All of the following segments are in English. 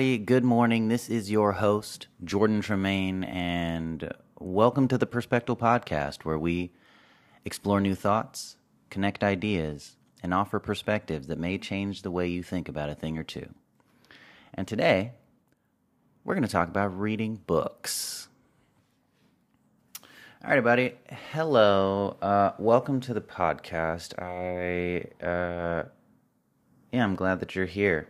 everybody. Good morning. This is your host, Jordan Tremaine, and welcome to the Perspectal Podcast, where we explore new thoughts, connect ideas, and offer perspectives that may change the way you think about a thing or two. And today, we're going to talk about reading books. All right, everybody. Hello. Uh, welcome to the podcast. I, uh, yeah, I'm glad that you're here,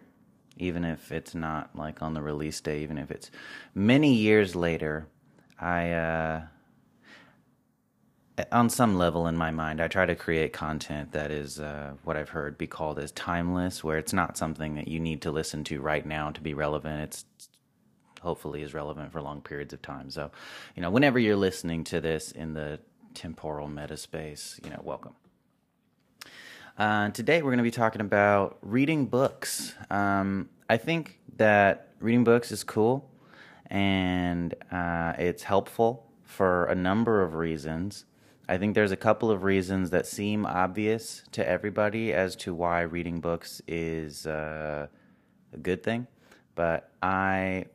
even if it's not like on the release day, even if it's many years later. I, uh, on some level in my mind, I try to create content that is uh, what I've heard be called as timeless, where it's not something that you need to listen to right now to be relevant. It's hopefully is relevant for long periods of time. So, you know, whenever you're listening to this in the temporal meta space, you know, welcome. Uh, today we're going to be talking about reading books. Um, I think that reading books is cool and uh, it's helpful for a number of reasons. I think there's a couple of reasons that seem obvious to everybody as to why reading books is uh, a good thing, but I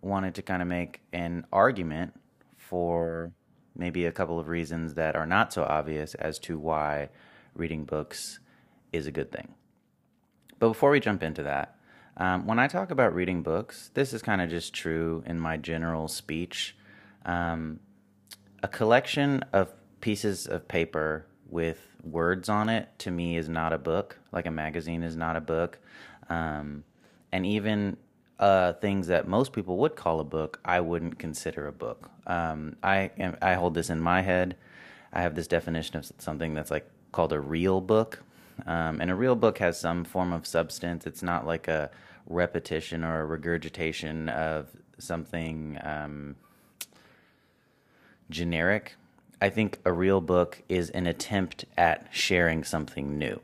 wanted to kind of make an argument for maybe a couple of reasons that are not so obvious as to why reading books is a good thing. But before we jump into that, um, when I talk about reading books, this is kind of just true in my general speech. Um, a collection of pieces of paper with words on it to me is not a book, like a magazine is not a book. Um, and even uh, things that most people would call a book, I wouldn't consider a book. Um, I I hold this in my head. I have this definition of something that's like called a real book, um, and a real book has some form of substance. It's not like a repetition or a regurgitation of something um, generic. I think a real book is an attempt at sharing something new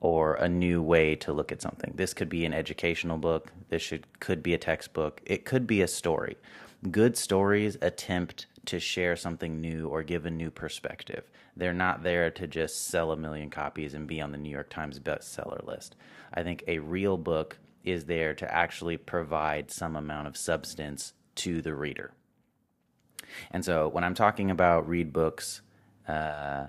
or a new way to look at something. This could be an educational book. This should could be a textbook. It could be a story. Good stories attempt to share something new or give a new perspective. They're not there to just sell a million copies and be on the New York Times bestseller list. I think a real book is there to actually provide some amount of substance to the reader. And so when I'm talking about read books, uh,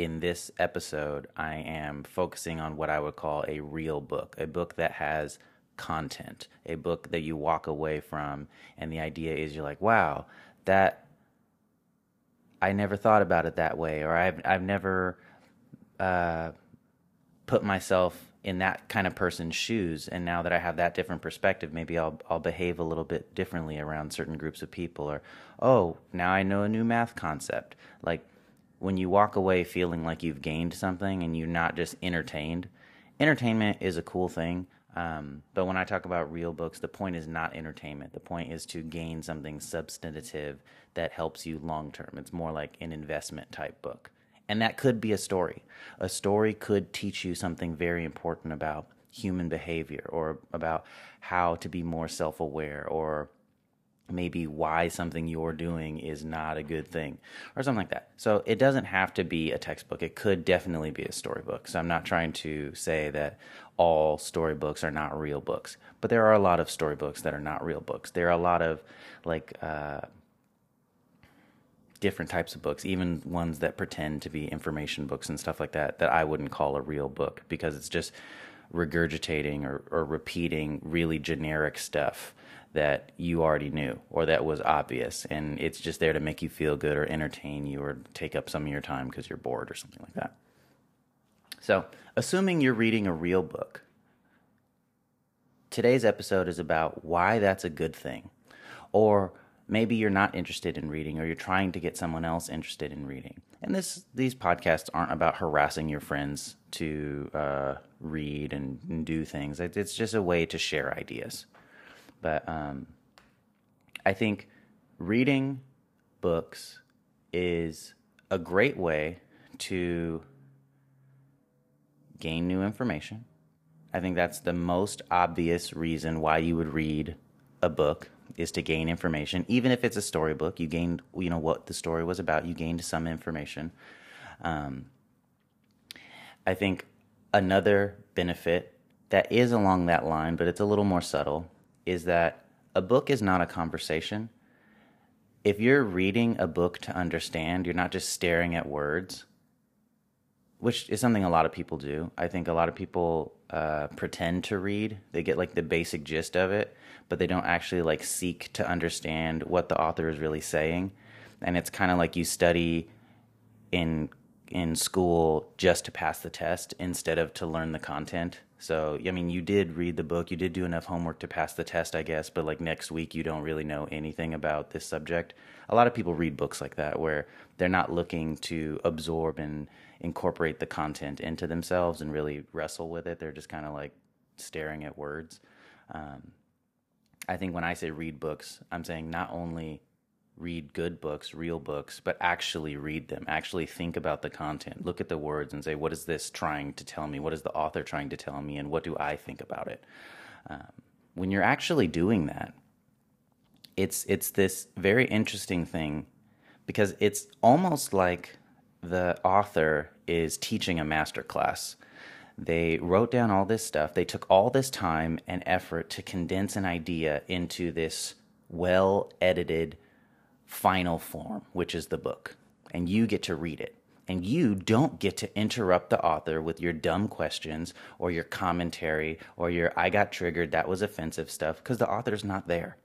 in this episode, I am focusing on what I would call a real book, a book that has content, a book that you walk away from. And the idea is you're like, wow, that I never thought about it that way, or I've, I've never uh, put myself in that kind of person's shoes. And now that I have that different perspective, maybe I'll, I'll behave a little bit differently around certain groups of people. Or, oh, now I know a new math concept. Like, when you walk away feeling like you've gained something and you're not just entertained, entertainment is a cool thing. Um, but when I talk about real books, the point is not entertainment. The point is to gain something substantive that helps you long term. It's more like an investment type book. And that could be a story. A story could teach you something very important about human behavior or about how to be more self aware or maybe why something you're doing is not a good thing or something like that. So it doesn't have to be a textbook. It could definitely be a storybook. So I'm not trying to say that all storybooks are not real books, but there are a lot of storybooks that are not real books. There are a lot of like uh, different types of books, even ones that pretend to be information books and stuff like that, that I wouldn't call a real book because it's just regurgitating or, or repeating really generic stuff that you already knew or that was obvious and it's just there to make you feel good or entertain you or take up some of your time because you're bored or something like that. So, assuming you're reading a real book, today's episode is about why that's a good thing. Or maybe you're not interested in reading or you're trying to get someone else interested in reading. And this these podcasts aren't about harassing your friends to uh, read and, and do things. It's just a way to share ideas. But um, I think reading books is a great way to gain new information. I think that's the most obvious reason why you would read a book is to gain information. Even if it's a storybook, you gained you know what the story was about. You gained some information. Um, I think another benefit that is along that line, but it's a little more subtle, is that a book is not a conversation. If you're reading a book to understand, you're not just staring at words, which is something a lot of people do. I think a lot of people uh, pretend to read. They get like the basic gist of it, but they don't actually like seek to understand what the author is really saying. And it's kind of like you study in in school just to pass the test instead of to learn the content. So, I mean, you did read the book, you did do enough homework to pass the test, I guess, but like next week you don't really know anything about this subject. A lot of people read books like that where they're not looking to absorb and incorporate the content into themselves and really wrestle with it. They're just kind of like staring at words. Um, I think when I say read books, I'm saying not only read good books, real books, but actually read them. Actually think about the content. Look at the words and say, what is this trying to tell me? What is the author trying to tell me? And what do I think about it? Um, when you're actually doing that, it's it's this very interesting thing because it's almost like the author is teaching a master class. They wrote down all this stuff. They took all this time and effort to condense an idea into this well edited final form, which is the book. And you get to read it. And you don't get to interrupt the author with your dumb questions or your commentary or your I got triggered, that was offensive stuff, because the author's not there.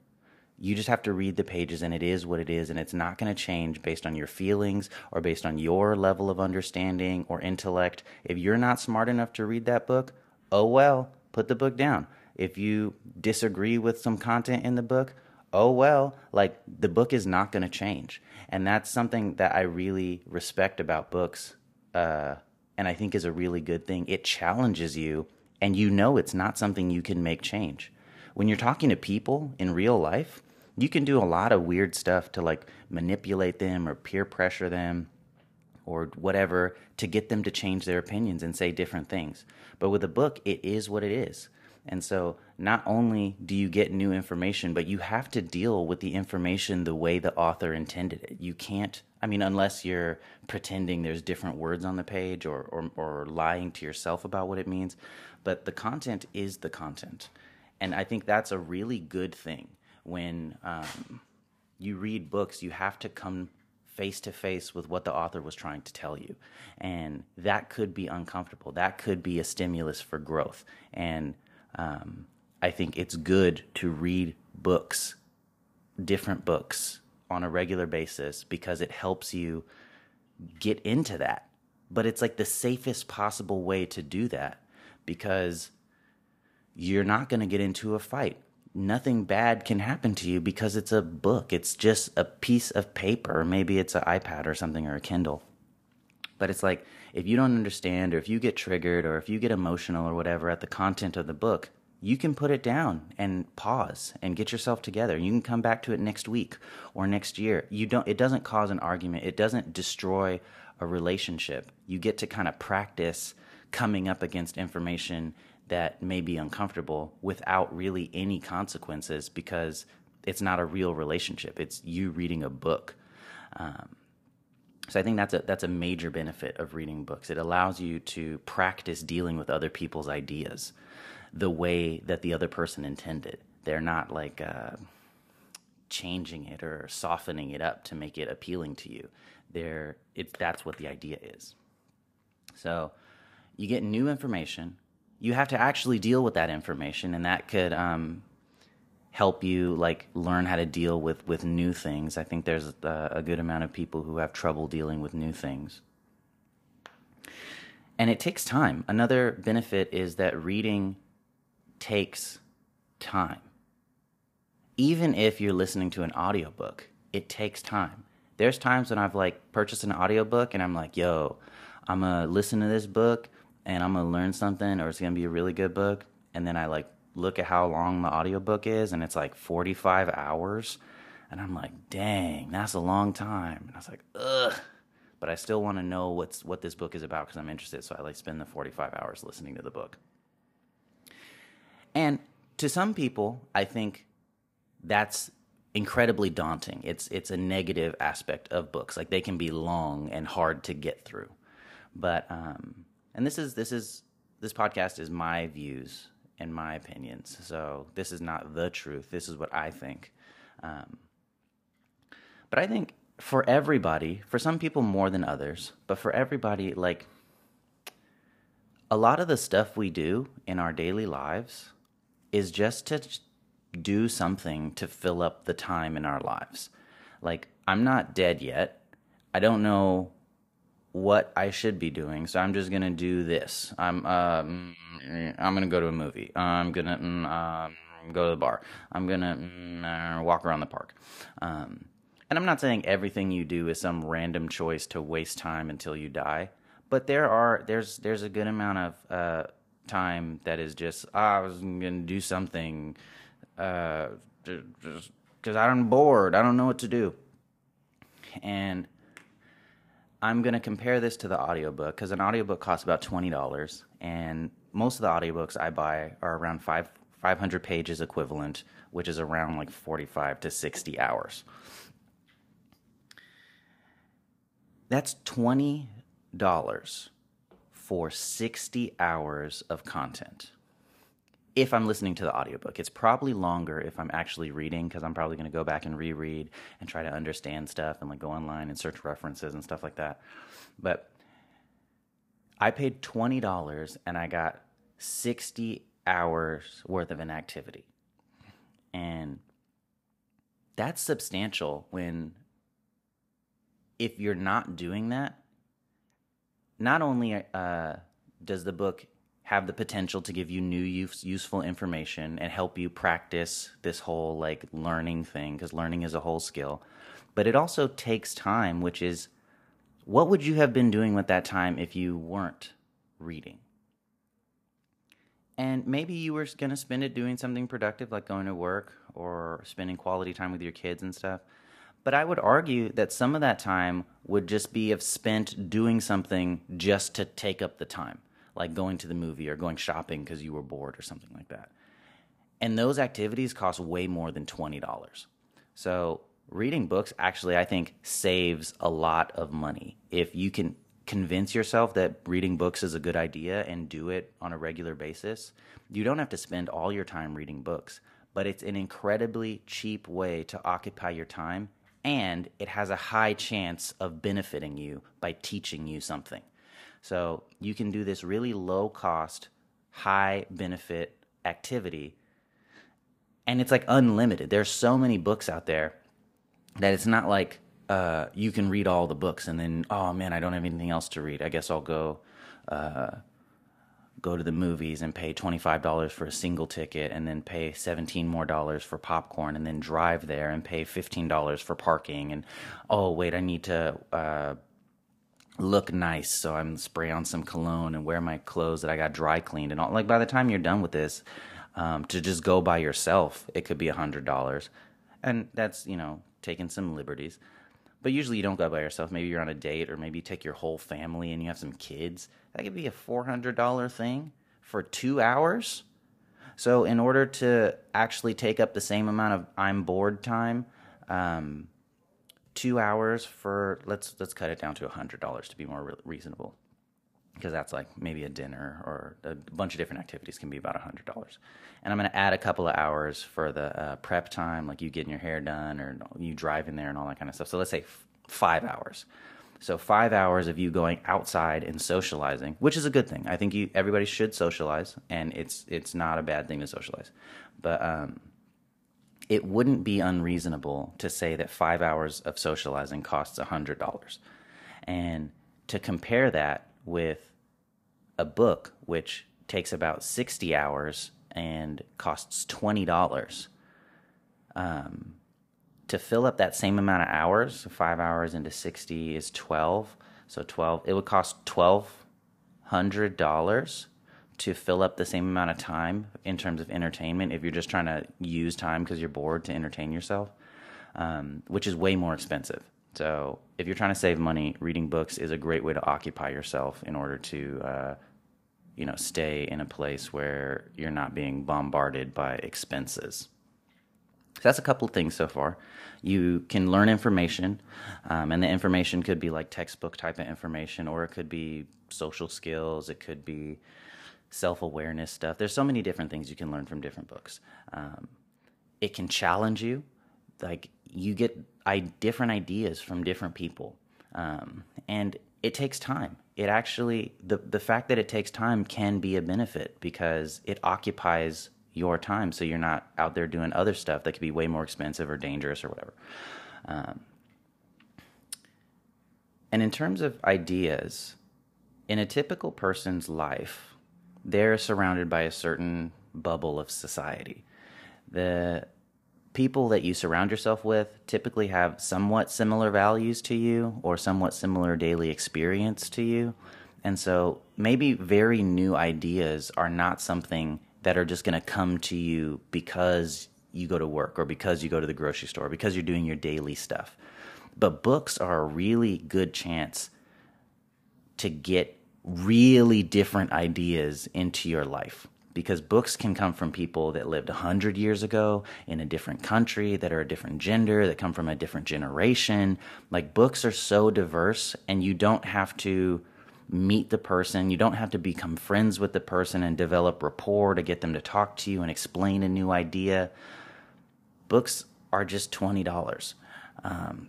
You just have to read the pages and it is what it is and it's not going to change based on your feelings or based on your level of understanding or intellect. If you're not smart enough to read that book, oh well, put the book down. If you disagree with some content in the book, oh well, like the book is not going to change. And that's something that I really respect about books uh, and I think is a really good thing. It challenges you and you know it's not something you can make change. When you're talking to people in real life, you can do a lot of weird stuff to like manipulate them or peer pressure them or whatever to get them to change their opinions and say different things. But with a book, it is what it is. And so not only do you get new information, but you have to deal with the information the way the author intended it. You can't, I mean, unless you're pretending there's different words on the page or, or, or lying to yourself about what it means. But the content is the content. And I think that's a really good thing when um, you read books, you have to come face to face with what the author was trying to tell you. And that could be uncomfortable. That could be a stimulus for growth. And um, I think it's good to read books, different books, on a regular basis because it helps you get into that. But it's like the safest possible way to do that because you're not going to get into a fight nothing bad can happen to you because it's a book. It's just a piece of paper. Maybe it's an iPad or something or a Kindle. But it's like if you don't understand or if you get triggered or if you get emotional or whatever at the content of the book, you can put it down and pause and get yourself together. You can come back to it next week or next year. You don't it doesn't cause an argument. It doesn't destroy a relationship. You get to kind of practice coming up against information that may be uncomfortable without really any consequences because it's not a real relationship. It's you reading a book. Um, so I think that's a that's a major benefit of reading books. It allows you to practice dealing with other people's ideas the way that the other person intended. They're not like uh, changing it or softening it up to make it appealing to you. They're it's that's what the idea is. So you get new information you have to actually deal with that information, and that could um, help you like learn how to deal with with new things. I think there's a, a good amount of people who have trouble dealing with new things. And it takes time. Another benefit is that reading takes time. Even if you're listening to an audiobook, it takes time. There's times when I've like purchased an audiobook and I'm like, yo, I'm gonna listen to this book and I'm gonna learn something or it's gonna be a really good book, and then I like look at how long the audiobook is and it's like 45 hours, and I'm like, dang, that's a long time. And I was like, ugh. But I still want to know what's what this book is about because I'm interested. So I like spend the 45 hours listening to the book. And to some people, I think that's incredibly daunting. It's it's a negative aspect of books. Like they can be long and hard to get through. But um, and this is this is this podcast is my views in my opinions. So this is not the truth. This is what I think. Um, but I think for everybody, for some people more than others, but for everybody, like a lot of the stuff we do in our daily lives is just to do something to fill up the time in our lives. Like, I'm not dead yet. I don't know what I should be doing, so I'm just gonna do this. I'm um, I'm gonna go to a movie. I'm gonna um, go to the bar. I'm gonna uh, walk around the park. Um, and I'm not saying everything you do is some random choice to waste time until you die, but there are there's there's a good amount of uh, time that is just oh, I was gonna do something uh, just because I'm bored. I don't know what to do, and I'm going to compare this to the audiobook because an audiobook costs about $20 and most of the audiobooks I buy are around 5 500 pages equivalent, which is around like 45 to 60 hours. That's $20 for 60 hours of content if I'm listening to the audiobook. It's probably longer if I'm actually reading because I'm probably going to go back and reread and try to understand stuff and like go online and search references and stuff like that. But I paid $20 and I got 60 hours worth of an activity. And that's substantial when if you're not doing that, not only uh, does the book have the potential to give you new use, useful information and help you practice this whole like learning thing because learning is a whole skill. But it also takes time which is what would you have been doing with that time if you weren't reading? And maybe you were going to spend it doing something productive like going to work or spending quality time with your kids and stuff. But I would argue that some of that time would just be of spent doing something just to take up the time like going to the movie or going shopping because you were bored or something like that. And those activities cost way more than $20. So, reading books actually, I think, saves a lot of money. If you can convince yourself that reading books is a good idea and do it on a regular basis, you don't have to spend all your time reading books. But it's an incredibly cheap way to occupy your time, and it has a high chance of benefiting you by teaching you something. So you can do this really low cost, high benefit activity. And it's like unlimited. There's so many books out there that it's not like uh, you can read all the books and then, oh man, I don't have anything else to read. I guess I'll go uh, go to the movies and pay $25 for a single ticket and then pay 17 more dollars for popcorn and then drive there and pay $15 for parking and oh wait i need to uh, look nice. So I'm spray on some cologne and wear my clothes that I got dry cleaned and all. Like by the time you're done with this, um, to just go by yourself, it could be a hundred dollars, and that's you know taking some liberties. But usually you don't go by yourself. Maybe you're on a date, or maybe you take your whole family and you have some kids. That could be a four hundred dollar thing for two hours. So in order to actually take up the same amount of I'm bored time, um, two hours for let's let's cut it down to hundred dollars to be more re- reasonable. Because that's like maybe a dinner or a bunch of different activities can be about hundred dollars. And i'm going to add a couple of hours for the uh, prep time like you getting your hair done or you driving there and all that kind of stuff. So let's say f- five hours. So five hours of you going outside and socializing which is a good thing. I think you everybody should socialize and it's it's not a bad thing to socialize. But um it wouldn't be unreasonable to say that five hours of socializing costs $100. And to compare that with a book, which takes about 60 hours and costs $20, um, to fill up that same amount of hours, five hours into 60 is 12. So 12, it would cost $1,200 to fill up the same amount of time in terms of entertainment if you're just trying to use time because you're bored to entertain yourself, um, which is way more expensive. So if you're trying to save money, reading books is a great way to occupy yourself in order to, uh, you know, stay in a place where you're not being bombarded by expenses. So that's a couple of things so far. You can learn information, um, and the information could be like textbook type of information, or it could be social skills. It could be self awareness stuff. There's so many different things you can learn from different books. Um, it can challenge you, like you get I, different ideas from different people, um, and it takes time. It actually the the fact that it takes time can be a benefit because it occupies your time, so you're not out there doing other stuff that could be way more expensive or dangerous or whatever. Um, and in terms of ideas, in a typical person's life, they're surrounded by a certain bubble of society. The people that you surround yourself with typically have somewhat similar values to you or somewhat similar daily experience to you. And so maybe very new ideas are not something that are just going to come to you because you go to work or because you go to the grocery store, because you're doing your daily stuff. But books are a really good chance to get really different ideas into your life. Because books can come from people that lived 100 years ago in a different country that are a different gender that come from a different generation. Like books are so diverse and you don't have to meet the person. You don't have to become friends with the person and develop rapport to get them to talk to you and explain a new idea. Books are just $20 um,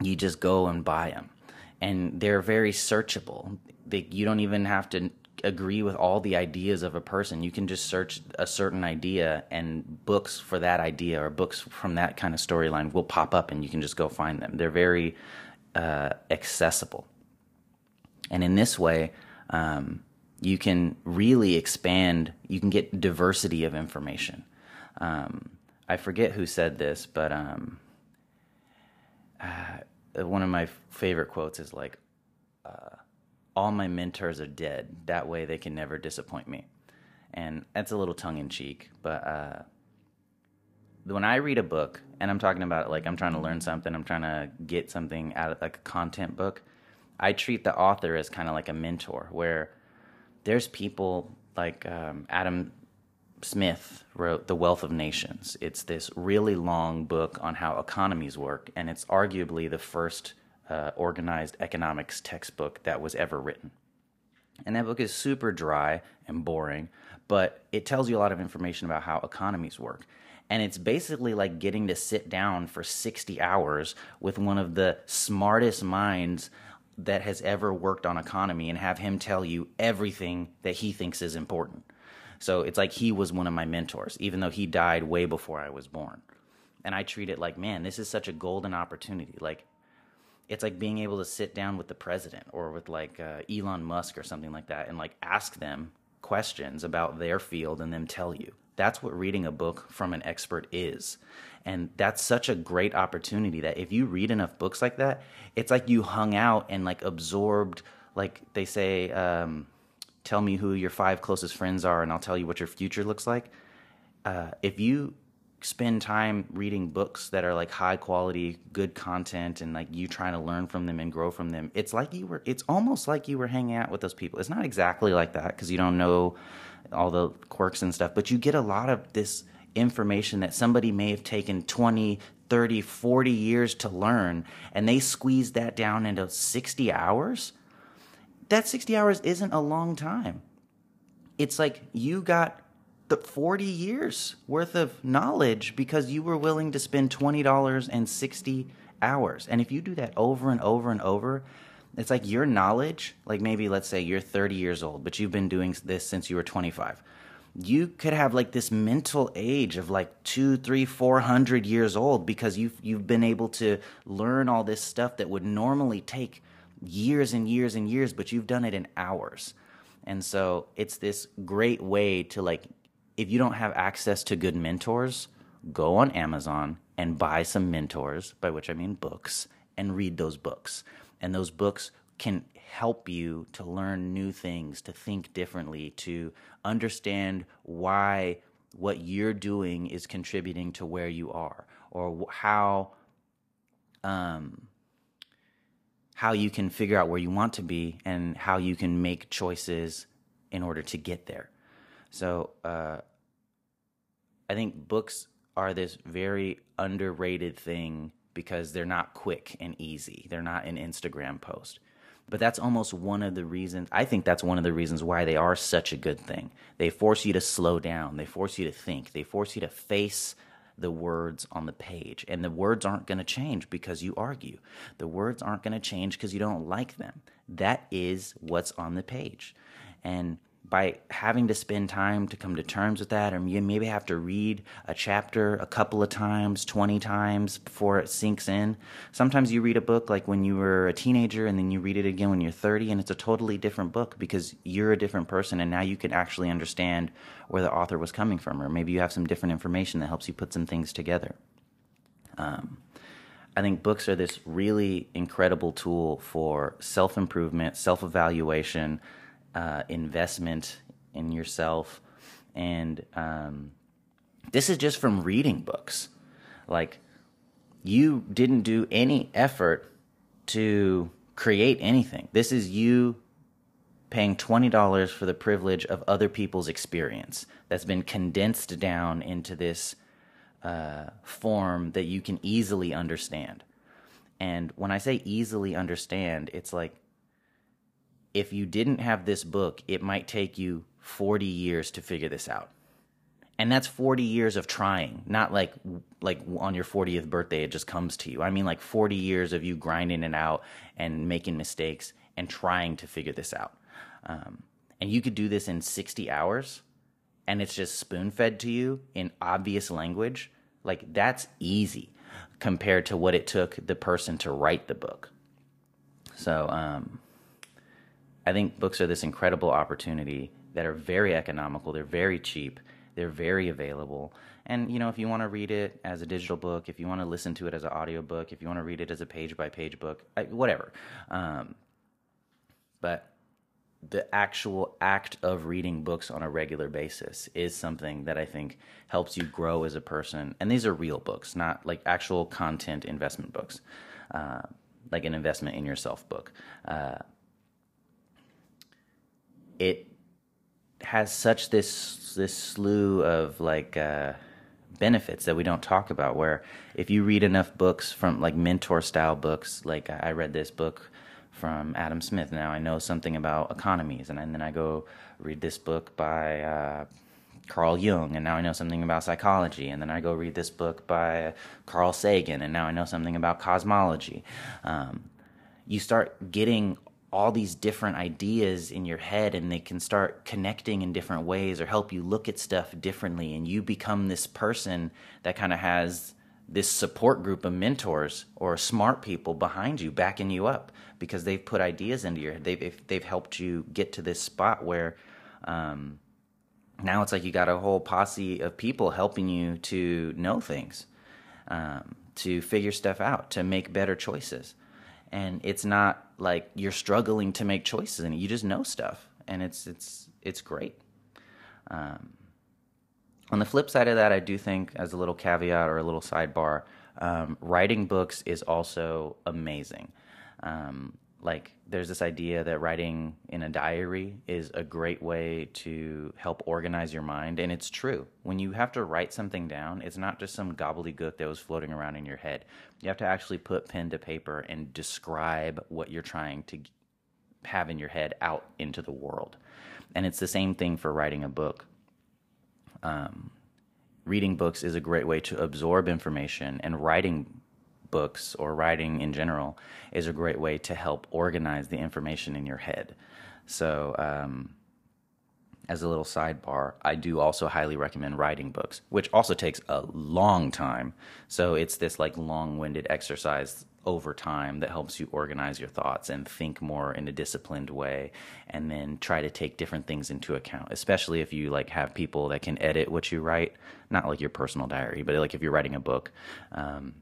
you just go and buy them and they're very searchable they, you don't even have to agree with all the ideas of a person. You can just search a certain idea, and books for that idea or books from that kind of storyline will pop up, and you can just go find them. They're very uh, accessible, and in this way, um, you can really expand. You can get diversity of information. Um, I forget who said this, but um, uh, one of my favorite quotes is like. Uh, all my mentors are dead. That way they can never disappoint me. And that's a little tongue in cheek, but uh, when I read a book, and I'm talking about like I'm trying to learn something, I'm trying to get something out of like a content book, I treat the author as kind of like a mentor, where there's people like um, Adam Smith wrote The Wealth of Nations. It's this really long book on how economies work, and it's arguably the first uh, organized economics textbook that was ever written. And that book is super dry and boring, but it tells you a lot of information about how economies work. And it's basically like getting to sit down for 60 hours with one of the smartest minds that has ever worked on economy and have him tell you everything that he thinks is important. So it's like he was one of my mentors, even though he died way before I was born. And I treat it like, man, this is such a golden opportunity. Like, it's like being able to sit down with the president or with like uh, Elon Musk or something like that and like ask them questions about their field and them tell you. That's what reading a book from an expert is. And that's such a great opportunity that if you read enough books like that, it's like you hung out and like absorbed, like they say, um, tell me who your five closest friends are and I'll tell you what your future looks like. Uh, if you spend time reading books that are like high quality, good content, and like you trying to learn from them and grow from them, it's like you were, it's almost like you were hanging out with those people. It's not exactly like that because you don't know all the quirks and stuff, but you get a lot of this information that somebody may have taken 20, 30, 40 years to learn, and they squeeze that down into 60 hours. That 60 hours isn't a long time. It's like you got the 40 years worth of knowledge because you were willing to spend $20 and 60 hours. And if you do that over and over and over, it's like your knowledge, like maybe let's say you're 30 years old, but you've been doing this since you were 25. You could have like this mental age of like two, three, four hundred years old because you've you've been able to learn all this stuff that would normally take years and years and years, but you've done it in hours. And so it's this great way to like if you don't have access to good mentors, go on Amazon and buy some mentors, by which I mean books, and read those books. And those books can help you to learn new things, to think differently, to understand why what you're doing is contributing to where you are, or how um, how you can figure out where you want to be and how you can make choices in order to get there. So uh, I think books are this very underrated thing because they're not quick and easy. They're not an Instagram post. But that's almost one of the reasons, I think that's one of the reasons why they are such a good thing. They force you to slow down, they force you to think, they force you to face the words on the page. And the words aren't going to change because you argue. The words aren't going to change because you don't like them. That is what's on the page. And by having to spend time to come to terms with that, or you maybe have to read a chapter a couple of times, 20 times before it sinks in. Sometimes you read a book like when you were a teenager, and then you read it again when you're 30, and it's a totally different book because you're a different person, and now you can actually understand where the author was coming from, or maybe you have some different information that helps you put some things together. Um, I think books are this really incredible tool for self improvement, self evaluation uh, investment in yourself. And um, this is just from reading books. Like, you didn't do any effort to create anything. This is you paying $20 for the privilege of other people's experience that's been condensed down into this uh, form that you can easily understand. And when I say easily understand, it's like if you didn't have this book, it might take you 40 years to figure this out. And that's 40 years of trying, not like like on your 40th birthday it just comes to you. I mean like 40 years of you grinding it out and making mistakes and trying to figure this out. Um, and you could do this in 60 hours and it's just spoon fed to you in obvious language. Like that's easy compared to what it took the person to write the book. So, um, I think books are this incredible opportunity that are very economical, they're very cheap, they're very available. And you know, if you want to read it as a digital book, if you want to listen to it as an audio book, if you want to read it as a page by page book, whatever. Um, but the actual act of reading books on a regular basis is something that I think helps you grow as a person. And these are real books, not like actual content investment books, uh, like an investment in yourself book. Uh, it has such this this slew of like uh, benefits that we don't talk about. Where if you read enough books from like mentor style books, like I read this book from Adam Smith. Now I know something about economies, and then I go read this book by uh, Carl Jung, and now I know something about psychology. And then I go read this book by Carl Sagan, and now I know something about cosmology. Um, you start getting all these different ideas in your head and they can start connecting in different ways or help you look at stuff differently and you become this person that kind of has this support group of mentors or smart people behind you backing you up because they've put ideas into your head they've they've helped you get to this spot where um, now it's like you got a whole posse of people helping you to know things um, to figure stuff out to make better choices and it's not like you're struggling to make choices and you just know stuff and it's it's it's great. Um, on the flip side of that i do think as a little caveat or a little sidebar um, writing books is also amazing. Um, like there's this idea that writing in a diary is a great way to help organize your mind and it's true. When you have to write something down it's not just some gobbledygook that was floating around in your head. You have to actually put pen to paper and describe what you're trying to have in your head out into the world. And it's the same thing for writing a book. Um, reading books is a great way to absorb information and writing books or writing in general is a great way to help organize the information in your head. So, um, as a little sidebar, I do also highly recommend writing books, which also takes a long time. So it's this like long-winded exercise over time that helps you organize your thoughts and think more in a disciplined way and then try to take different things into account especially if you like have people that can edit what you write not like your personal diary but like if you're writing a book um,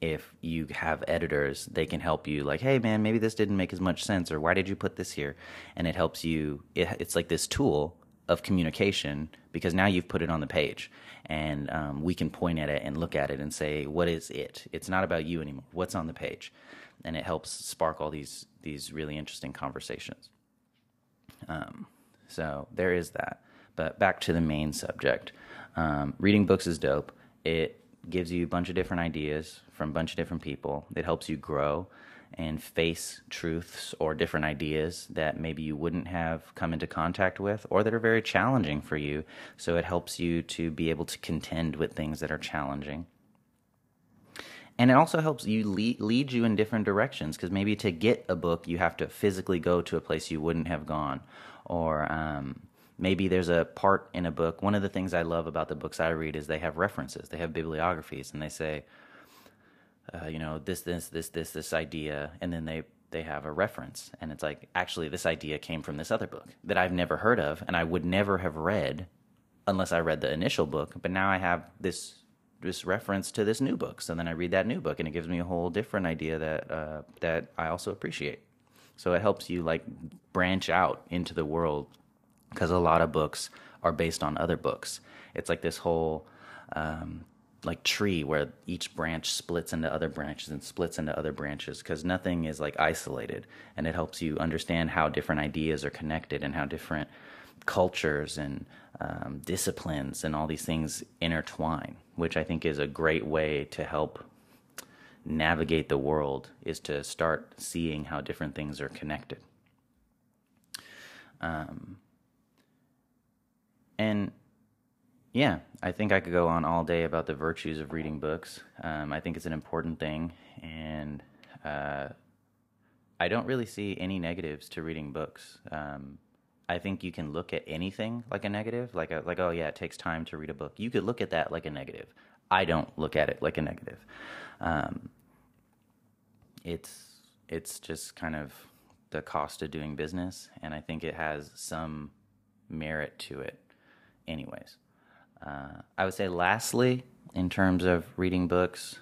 if you have editors, they can help you like, hey man, maybe this didn't make as much sense, or why did you put this here? And it helps you. It, it's like this tool of communication because now you've put it on the page, and um, we can point at it and look at it and say, what is it? It's not about you anymore. What's on the page? And it helps spark all these these really interesting conversations. Um, so there is that. But back to the main subject. Um, reading books is dope. It gives you a bunch of different ideas from a bunch of different people. It helps you grow. and face truths or different ideas that maybe you wouldn't have come into contact with or that are very challenging for you. So it helps you to be able to contend with things that are challenging. And it also helps you lead, lead you in different directions because maybe to get a book, you have to physically go to a place you wouldn't have gone. Or um, maybe there's a part in a book. One of the things I love about the books I read is they have references, they have bibliographies, and they say, uh, you know, this, this, this, this, this idea, and then they they have a reference, and it's like actually this idea came from this other book that I've never heard of, and I would never have read unless I read the initial book. But now I have this this reference to this new book, so then I read that new book, and it gives me a whole different idea that uh, that I also appreciate. So it helps you like branch out into the world because a lot of books are based on other books. It's like this whole um, like tree where each branch splits into other branches and splits into other branches because nothing is like isolated and it helps you understand how different ideas are connected and how different cultures and um, disciplines and all these things intertwine which i think is a great way to help navigate the world is to start seeing how different things are connected um, and yeah, I think I could go on all day about the virtues of reading books. Um, I think it's an important thing, and uh, I don't really see any negatives to reading books. Um, I think you can look at anything like a negative, like a, like oh yeah, it takes time to read a book. You could look at that like a negative. I don't look at it like a negative. Um, it's it's just kind of the cost of doing business, and I think it has some merit to it, anyways. Uh, I would say, lastly, in terms of reading books,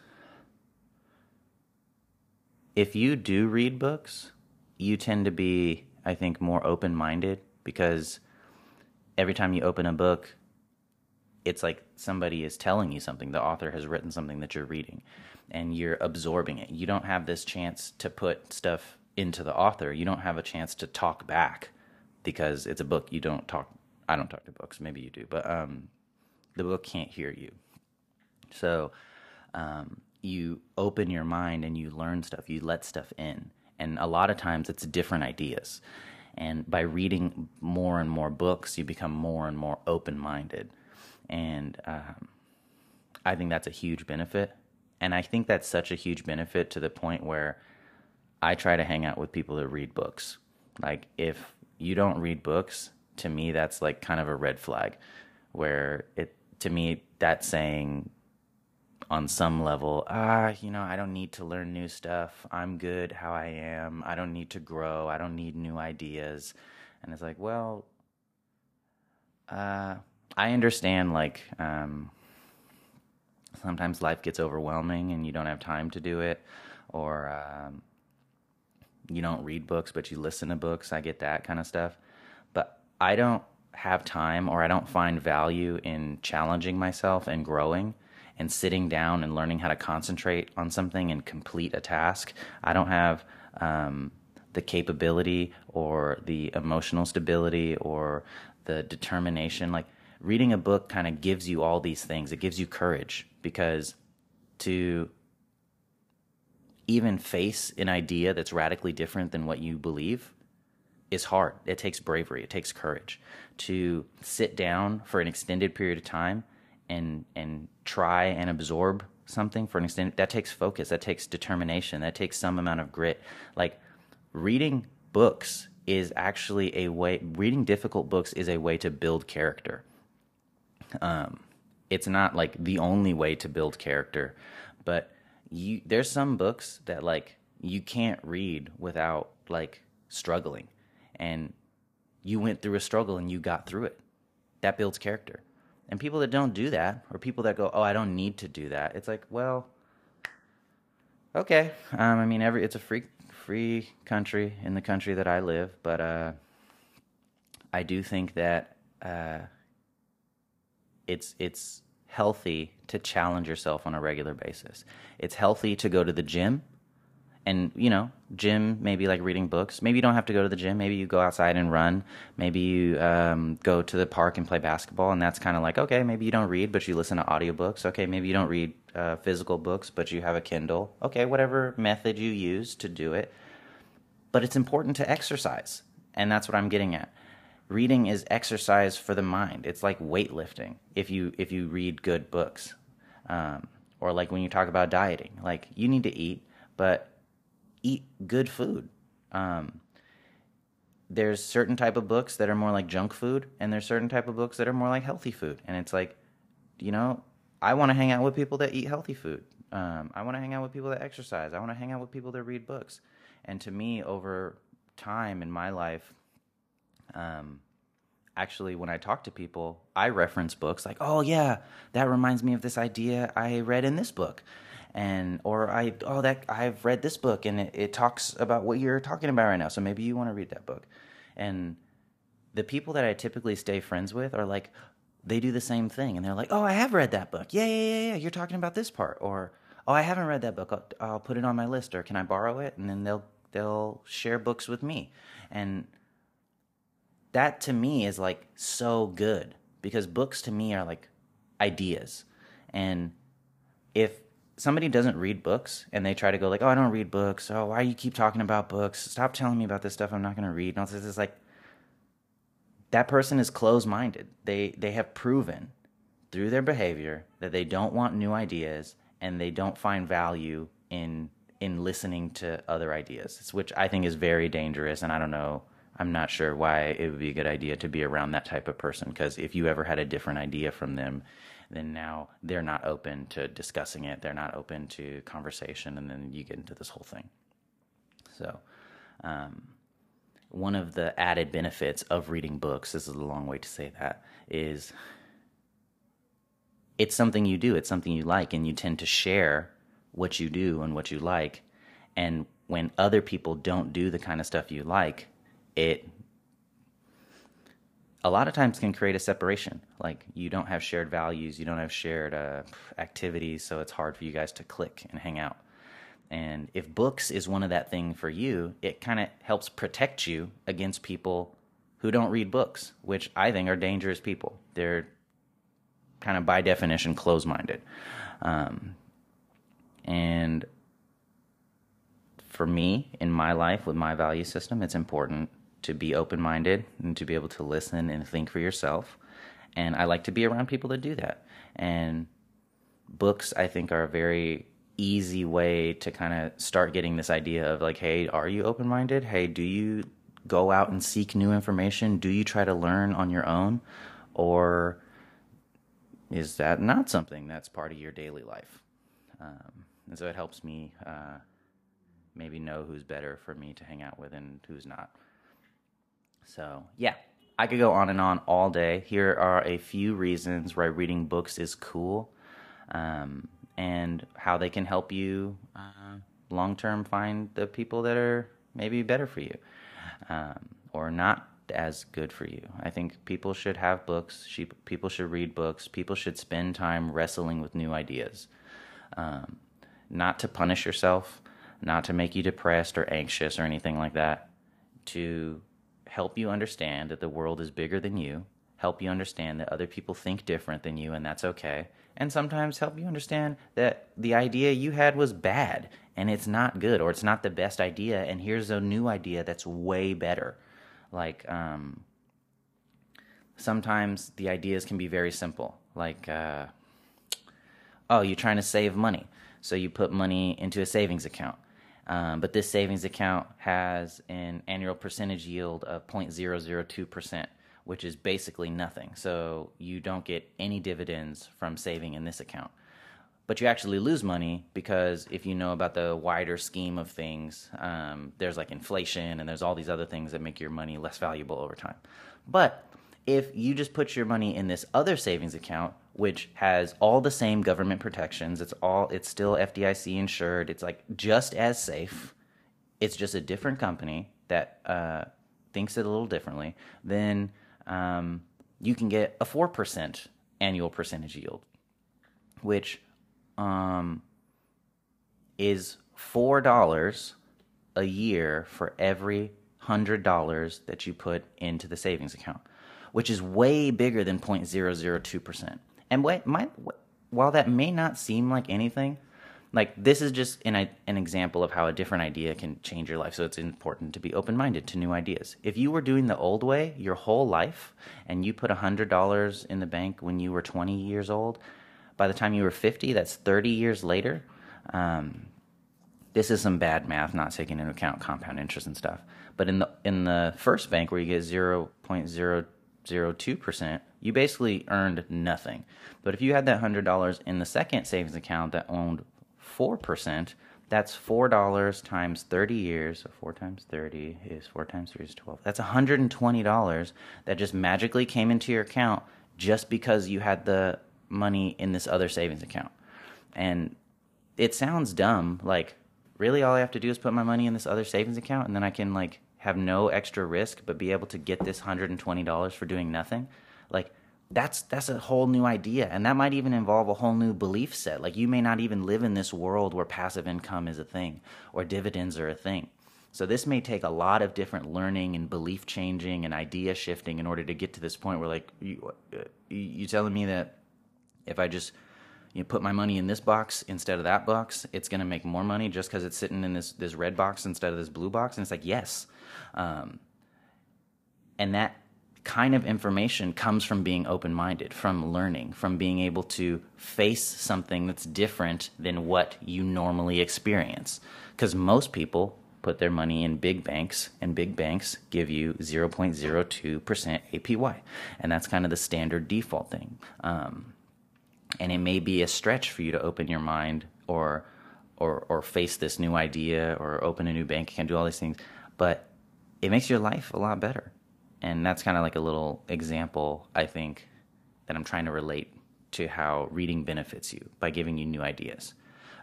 if you do read books, you tend to be, I think, more open minded because every time you open a book, it's like somebody is telling you something. The author has written something that you're reading and you're absorbing it. You don't have this chance to put stuff into the author. You don't have a chance to talk back because it's a book. You don't talk. I don't talk to books. Maybe you do, but um, the book can't hear you. So um, you open your mind and you learn stuff, you let stuff in. And a lot of times it's different ideas. And by reading more and more books, you become more and more open minded. And um, I think that's a huge benefit. And I think that's such a huge benefit to the point where I try to hang out with people that read books. Like, if you don't read books, to me, that's like kind of a red flag where it to me, that's saying on some level, ah, you know, I don't need to learn new stuff. I'm good how I am. I don't need to grow. I don't need new ideas. And it's like, well, uh, I understand, like, um, sometimes life gets overwhelming and you don't have time to do it, or um, you don't read books, but you listen to books. I get that kind of stuff. I don't have time or I don't find value in challenging myself and growing and sitting down and learning how to concentrate on something and complete a task. I don't have um, the capability or the emotional stability or the determination. Like reading a book kind of gives you all these things. It gives you courage because to even face an idea that's radically different than what you believe is hard. It takes bravery, it takes courage to sit down for an extended period of time and and try and absorb something for an extended that takes focus, that takes determination, that takes some amount of grit. Like reading books is actually a way reading difficult books is a way to build character. Um it's not like the only way to build character, but you there's some books that like you can't read without like struggling and you went through a struggle and you got through it. That builds character. And people that don't do that, or people that go, "Oh, I don't need to do that," it's like, well, okay. Um, I mean, every it's a free free country in the country that I live, but uh, I do think that uh, it's it's healthy to challenge yourself on a regular basis. It's healthy to go to the gym and you know gym maybe like reading books. Maybe you don't have to go to the gym. Maybe you go outside and run. Maybe you um, go to the park and play basketball and that's kind of like okay maybe you don't read but you listen to audiobooks. Okay maybe you don't read uh, physical books but you have a kindle. Okay whatever method you use to do it. But it's important to exercise and that's what i'm getting at. Reading is exercise for the mind. It's like weightlifting if you if you read good books. Um, or like when you talk about dieting like you need to eat but eat good food. Um, there's certain type of books that are more like junk food, and there's certain type of books that are more like healthy food. And it's like, you know, I want to hang out with people that eat healthy food. Um, I want to hang out with people that exercise. I want to hang out with people that read books. And to me, over time in my life, um, actually, when I talk to people, I reference books like, oh, yeah, that reminds me of this idea I read in this book and or I oh that I've read this book and it, it talks about what you're talking about right now, so maybe you want to read that book. And the people that I typically stay friends with are like they do the same thing and they're like, "Oh, I have read that book. Yeah, yeah, yeah, yeah. You're talking about this part." Or, "Oh, I haven't read that book. I'll, I'll put it on my list or can I borrow it?" And then they'll they'll share books with me. And that to me is like so good because books to me are like ideas. And if somebody doesn't read books and they try to go like, "Oh, I don't read books. Oh, why you keep talking about books? Stop telling me about this stuff I'm not going to read." And all this is like that person is closed-minded. They they have proven through their behavior that they don't want new ideas and they don't find value in in listening to other ideas, which I think is very dangerous and I don't know I'm not sure why it would be a good idea to be around that type of person because if you ever had a different idea from them, then now they're not open to discussing it. They're not open to conversation, and then you get into this whole thing. So, um, one of the added benefits of reading books, this is a long way to say that, is it's something you do, it's something you like, and you tend to share what you do and what you like. And when other people don't do the kind of stuff you like, it a lot of times can create a separation. Like you don't have shared values, you don't have shared uh, activities, so it's hard for you guys to click and hang out. And if books is one of that thing for you, it kind of helps protect you against people who don't read books, which I think are dangerous people. They're kind of by definition closed minded. Um, and for me, in my life, with my value system, it's important to be open minded and to be able to listen and think for yourself. And I like to be around people that do that. And books, I think, are a very easy way to kind of start getting this idea of like, hey, are you open minded? Hey, do you go out and seek new information? Do you try to learn on your own? Or is that not something that's part of your daily life? Um, and so it helps me uh, maybe know who's better for me to hang out with and who's not. So, yeah, I could go on and on all day. Here are a few reasons why reading books is cool um, and how they can help you uh, long term find the people that are maybe better for you um, or not as good for you. I think people should have books, people should read books, people should spend time wrestling with new ideas. Um, not to punish yourself, not to make you depressed or anxious or anything like that, to help you understand that the world is bigger than you, help you understand that other people think different than you, and that's okay. And sometimes help you understand that the idea you had was bad and it's not good or it's not the best idea, and here's a new idea that's way better. Like, um, sometimes the ideas can be very simple. Like, uh, oh, you're trying to save money. So you put money into a savings account. Um, but this savings account has an annual percentage yield of 0.002%, which is basically nothing. So you don't get any dividends from saving in this account. But you actually lose money because if you know about the wider scheme of things, um, there's like inflation and there's all these other things that make your money less valuable over time. But if you just put your money in this other savings account, which has all the same government protections, it's all it's still FDIC insured. It's like just as safe. It's just a different company that uh, thinks it a little differently. Then um, you can get a four percent annual percentage yield, which um, is $4 a year for every $100 that you put into the savings account, which is way bigger than 0.002%. And while that may not seem like anything, like this is just an, an example of how a different idea can change your life. So it's important to be open-minded to new ideas. If you were doing the old way your whole life and you put $100 in the bank when you were 20 years old by the time you were 50 that's 30 years later um, this is some bad math not taking into account compound interest and stuff. But in the in the first bank where you get 0.002% you basically earned nothing but if you had that $100 in the second savings account that owned 4%, that's $4 times 30 years. So 4 times 30 is 4 times 3 is 12. That's $120 that just magically came into your account just because you had the money in this other savings account. And it sounds dumb. Like, really, all I have to do is put my money in this other savings account and then I can, like, have no extra risk but be able to get this $120 for doing nothing? Like, that's that's a whole new idea and that might even involve a whole new belief set like you may not even live in this world where passive income is a thing or dividends are a thing so this may take a lot of different learning and belief changing and idea shifting in order to get to this point where like you uh, you telling me that if i just you put my money in this box instead of that box it's going to make more money just because it's sitting in this this red box instead of this blue box and it's like yes um, and that kind of information comes from being open minded, from learning, from being able to face something that's different than what you normally experience. Because most people put their money in big banks, and big banks give you 0.02% APY. And that's kind of the standard default thing. Um, and it may be a stretch for you to open your mind or or or face this new idea or open a new bank account, do all these things, but it makes your life a lot better. And that's kind of like a little example, I think, that I'm trying to relate to how reading benefits you by giving you new ideas.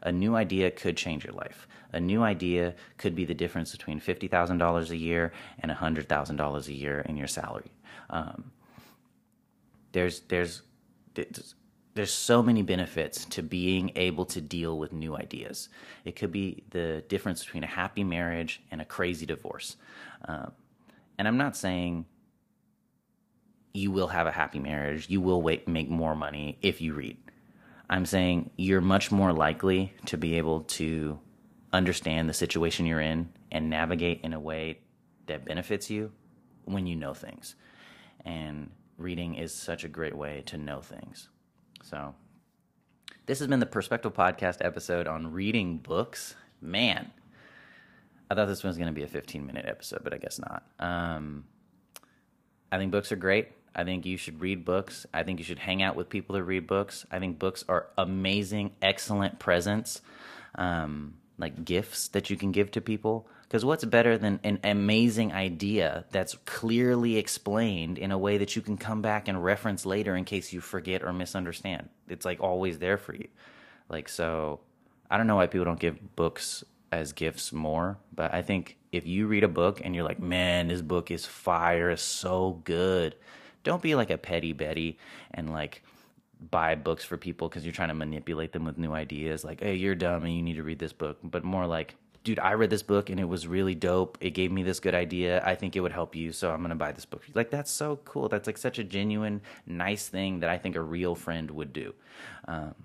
A new idea could change your life. A new idea could be the difference between $50,000 a year and $100,000 a year in your salary. Um, there's, there's, there's, there's so many benefits to being able to deal with new ideas. It could be the difference between a happy marriage and a crazy divorce. Um, and I'm not saying you will have a happy marriage, you will wait, make more money if you read. I'm saying you're much more likely to be able to understand the situation you're in and navigate in a way that benefits you when you know things. And reading is such a great way to know things. So, this has been the Perspectal Podcast episode on reading books. Man, I thought this was going to be a 15 minute episode, but I guess not. Um, I think books are great. I think you should read books. I think you should hang out with people that read books. I think books are amazing, excellent presents, um, like gifts that you can give to people. Because what's better than an amazing idea that's clearly explained in a way that you can come back and reference later in case you forget or misunderstand? It's like always there for you. Like, so I don't know why people don't give books as gifts more. But I think if you read a book and you're like, man, this book is fire, it's so good. Don't be like a petty Betty and like buy books for people because you're trying to manipulate them with new ideas. Like, hey, you're dumb and you need to read this book. But more like, dude, I read this book and it was really dope. It gave me this good idea. I think it would help you, so I'm gonna buy this book. Like, that's so cool. That's like such a genuine, nice thing that I think a real friend would do. Um,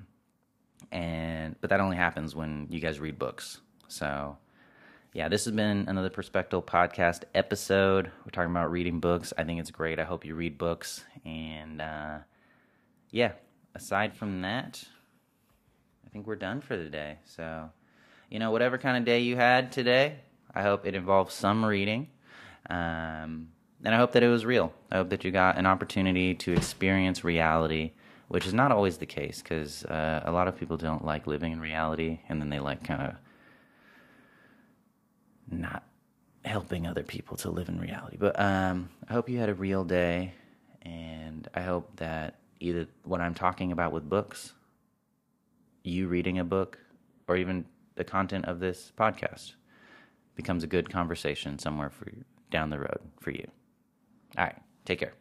and but that only happens when you guys read books. So, yeah, this has been another Perspectal podcast episode. We're talking about reading books. I think it's great. I hope you read books. And uh, yeah, aside from that, I think we're done for the day. So, you know, whatever kind of day you had today, I hope it involves some reading. Um, and I hope that it was real. I hope that you got an opportunity to experience reality, which is not always the case because uh, a lot of people don't like living in reality and then they like kind of not helping other people to live in reality. But um, I hope you had a real day, and I hope that either what I'm talking about with books, you reading a book, or even the content of this podcast becomes a good conversation somewhere for down the road for you. All right, take care.